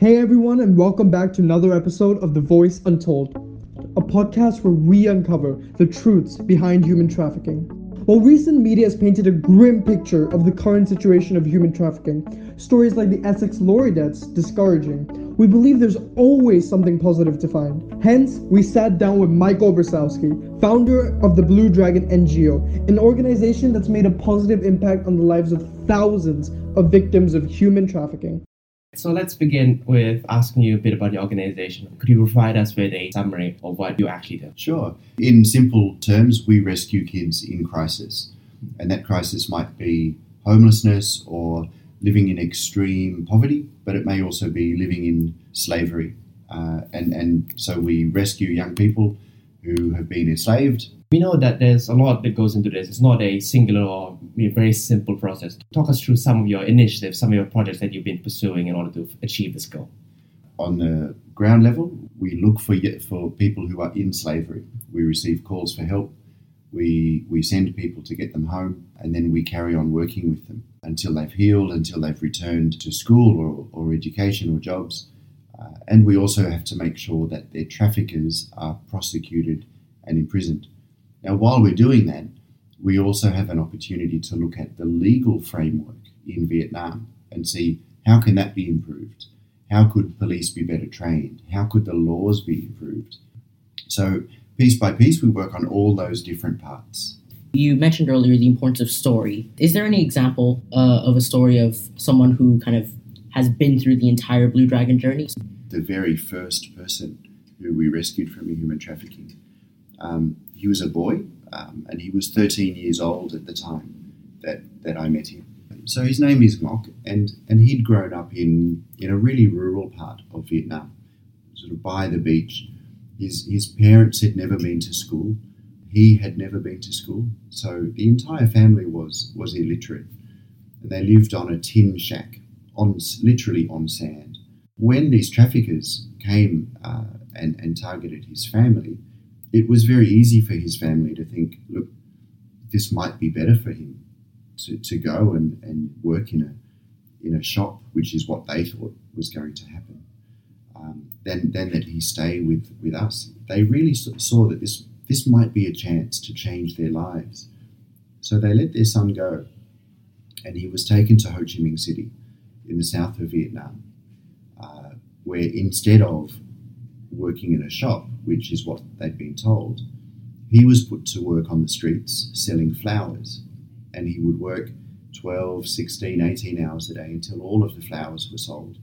Hey everyone, and welcome back to another episode of The Voice Untold, a podcast where we uncover the truths behind human trafficking. While recent media has painted a grim picture of the current situation of human trafficking, stories like the Essex lorry deaths discouraging, we believe there's always something positive to find. Hence, we sat down with Michael Brosowski, founder of the Blue Dragon NGO, an organization that's made a positive impact on the lives of thousands of victims of human trafficking. So let's begin with asking you a bit about your organization. Could you provide us with a summary of what you actually do? Sure. In simple terms, we rescue kids in crisis. And that crisis might be homelessness or living in extreme poverty, but it may also be living in slavery. Uh, and, and so we rescue young people who have been enslaved we know that there's a lot that goes into this. It's not a singular or very simple process. Talk us through some of your initiatives, some of your projects that you've been pursuing in order to achieve this goal. On the ground level, we look for for people who are in slavery. We receive calls for help. We we send people to get them home, and then we carry on working with them until they've healed, until they've returned to school or, or education or jobs. Uh, and we also have to make sure that their traffickers are prosecuted and imprisoned. Now, while we're doing that, we also have an opportunity to look at the legal framework in Vietnam and see how can that be improved? How could police be better trained? How could the laws be improved? So, piece by piece, we work on all those different parts. You mentioned earlier the importance of story. Is there any example uh, of a story of someone who kind of has been through the entire Blue Dragon journey? The very first person who we rescued from human trafficking um, he was a boy, um, and he was 13 years old at the time that, that I met him. So his name is Ngoc, and, and he'd grown up in, in a really rural part of Vietnam, sort of by the beach. His, his parents had never been to school. He had never been to school. So the entire family was, was illiterate. And they lived on a tin shack, on literally on sand. When these traffickers came uh, and, and targeted his family, it was very easy for his family to think, look, this might be better for him to, to go and, and work in a in a shop, which is what they thought was going to happen, um, than, that he stay with, with us. They really saw that this this might be a chance to change their lives. So they let their son go, and he was taken to Ho Chi Minh City in the south of Vietnam, uh, where instead of working in a shop, which is what they'd been told, he was put to work on the streets selling flowers. And he would work 12, 16, 18 hours a day until all of the flowers were sold.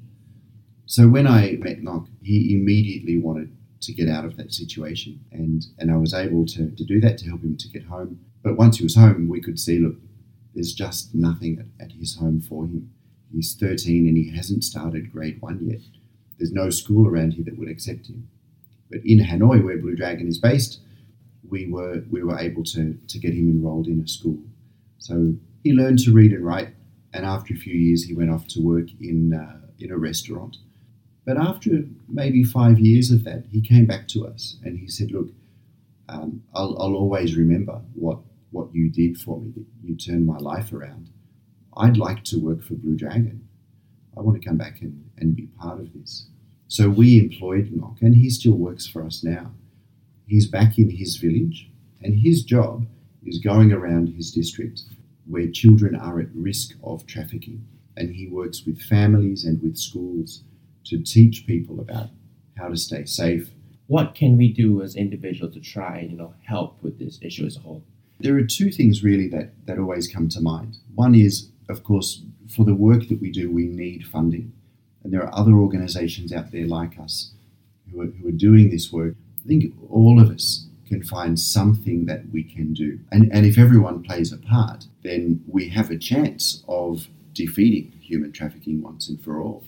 So when I met Ngoc, he immediately wanted to get out of that situation. And, and I was able to, to do that to help him to get home. But once he was home, we could see look, there's just nothing at, at his home for him. He's 13 and he hasn't started grade one yet. There's no school around here that would accept him. But in Hanoi, where Blue Dragon is based, we were we were able to to get him enrolled in a school. So he learned to read and write, and after a few years, he went off to work in uh, in a restaurant. But after maybe five years of that, he came back to us and he said, "Look, um, I'll, I'll always remember what what you did for me. You turned my life around. I'd like to work for Blue Dragon. I want to come back and, and be part of this." So we employed Ngoc, and he still works for us now. He's back in his village, and his job is going around his district where children are at risk of trafficking. And he works with families and with schools to teach people about how to stay safe. What can we do as individuals to try and you know, help with this issue as a whole? There are two things really that, that always come to mind. One is, of course, for the work that we do, we need funding. And there are other organizations out there like us who are, who are doing this work. I think all of us can find something that we can do. And, and if everyone plays a part, then we have a chance of defeating human trafficking once and for all.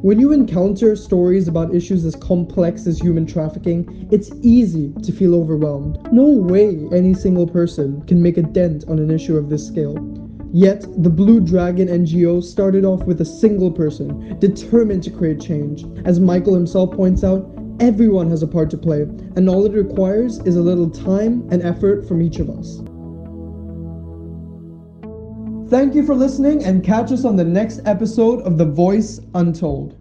When you encounter stories about issues as complex as human trafficking, it's easy to feel overwhelmed. No way any single person can make a dent on an issue of this scale. Yet, the Blue Dragon NGO started off with a single person, determined to create change. As Michael himself points out, everyone has a part to play, and all it requires is a little time and effort from each of us. Thank you for listening, and catch us on the next episode of The Voice Untold.